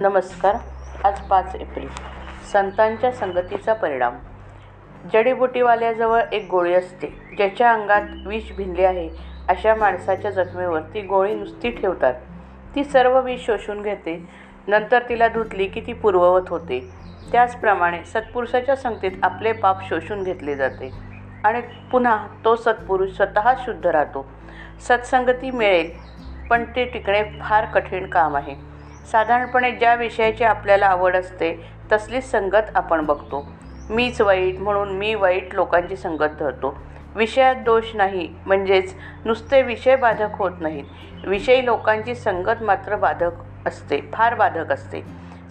नमस्कार. आज पाच एप्रिल. संतांच्या संगतीचा परिणाम. जडीबुटीवाल्याजवळ एक गोळी असते. ज्याच्या अंगात विष भिनले आहे अशा माणसाच्या जखमेवर ती गोळी नुसती ठेवतात. ती सर्व विष शोषून घेते. नंतर तिला धुतली की ती पूर्ववत होते. त्याचप्रमाणे सत्पुरुषाच्या संगतीत आपले पाप शोषून घेतले जाते. आणि पुन्हा तो सत्पुरुष स्वतः शुद्ध राहतो. सत्संगती मिळेल पण ते टिकणे फार कठीण काम आहे. साधारणपणे ज्या विषयाची आपल्याला आवड असते तसलीच संगत आपण बघतो. मीच वाईट म्हणून मी वाईट लोकांची संगत धरतो. विषयात दोष नाही म्हणजेच नुसते विषय बाधक होत नाहीत. विषयी लोकांची संगत मात्र बाधक असते फार बाधक असते.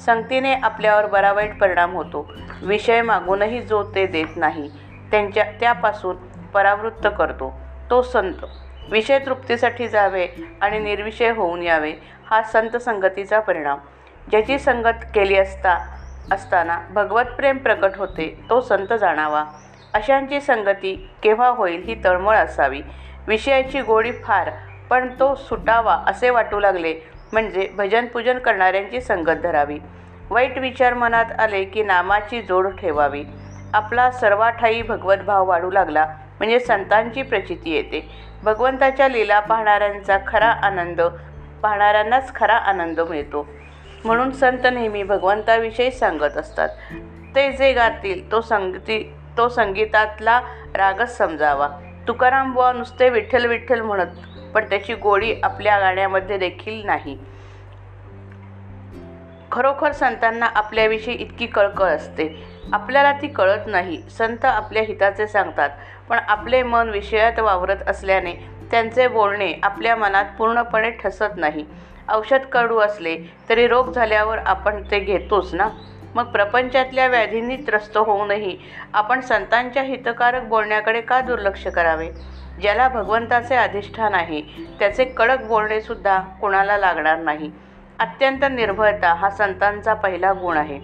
संगतीने आपल्यावर बरा वाईट परिणाम होतो. विषय मागूनही जो ते देत नाही त्यांच्या त्यापासून परावृत्त करतो. तो संत विषय तृप्तीसाठी जावे आणि निर्विषय होऊन यावे हा संत संगतीचा परिणाम. ज्याची संगत केली असता असताना भगवत प्रेम प्रकट होते तो संत जाणावा. अशांची संगती केव्हा होईल ही तळमळ असावी. विषयाची गोडी फार पण तो सुटावा असे वाटू लागले म्हणजे भजन पूजन करणाऱ्यांची संगत धरावी. वाईट विचार मनात आले की नामाची जोड ठेवावी. आपला सर्वाठाई भगवत भाव वाढू लागला. म्हणजे संतांची प्रचिती येते. भगवंताच्या लीला पाहणाऱ्यांचा खरा आनंद पाहणाऱ्यांनाच खरा आनंद मिळतो. म्हणून संत नेहमी भगवंताविषयी सांगत असतात. ते जे गातील तो संगती तो संगीतातला रागच समजावा. तुकाराम बुवा नुसते विठ्ठल विठ्ठल म्हणत पण त्याची गोडी आपल्या गाण्यामध्ये देखील नाही. खरोखर संतांना आपल्याविषयी इतकी कळकळ असते. आपल्याला ती कळत नाही. संत आपल्या हिताचे सांगतात पण आपले मन विषयात वावरत असल्याने त्यांचे बोलणे आपल्या मनात पूर्णपणे ठसत नाही. औषध कडू असले तरी रोग झाल्यावर आपण ते घेतोच ना? मग प्रपंचातल्या व्याधींनी त्रस्त होऊनही आपण संतांच्या हितकारक बोलण्याकडे का दुर्लक्ष करावे? ज्याला भगवंताचे अधिष्ठान आहे त्याचे कडक बोलणेसुद्धा कोणाला लागणार नाही. अत्यंत निर्भयता हा संतांचा पहिला गुण आहे.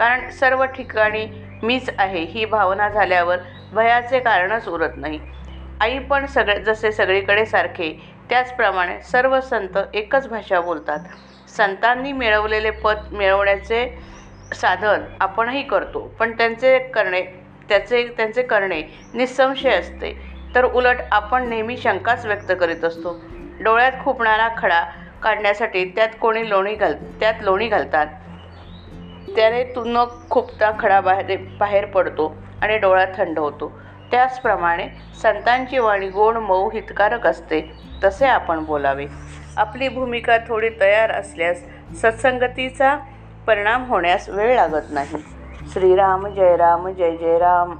कारण सर्व ठिकाणी मीच आहे ही भावना झाल्यावर भयाचे कारणच उरत नाही. आई पण सगळे जसे सगळीकडे सारखे त्याचप्रमाणे सर्व संत एकच भाषा बोलतात. संतांनी मिळवलेले पद मिळवण्याचे साधन आपणही करतो पण त्यांचे करणे त्याचे त्यांचे करणे निसंशय असते. तर उलट आपण नेहमी शंकाच व्यक्त करीत असतो. डोळ्यात खुपणारा खडा काढण्यासाठी त्यात कोणी लोणी घाल त्यात लोणी घालतात. त्याने तू न खुपता खडा बाहेर बाहेर पडतो आणि डोळा थंड होतो. त्याचप्रमाणे संतांची वाणी गोड मऊ हितकारक असते तसे आपण बोलावे. आपली भूमिका थोडी तयार असल्यास सत्संगतीचा परिणाम होण्यास वेळ लागत नाही. श्रीराम जय राम जय जय राम.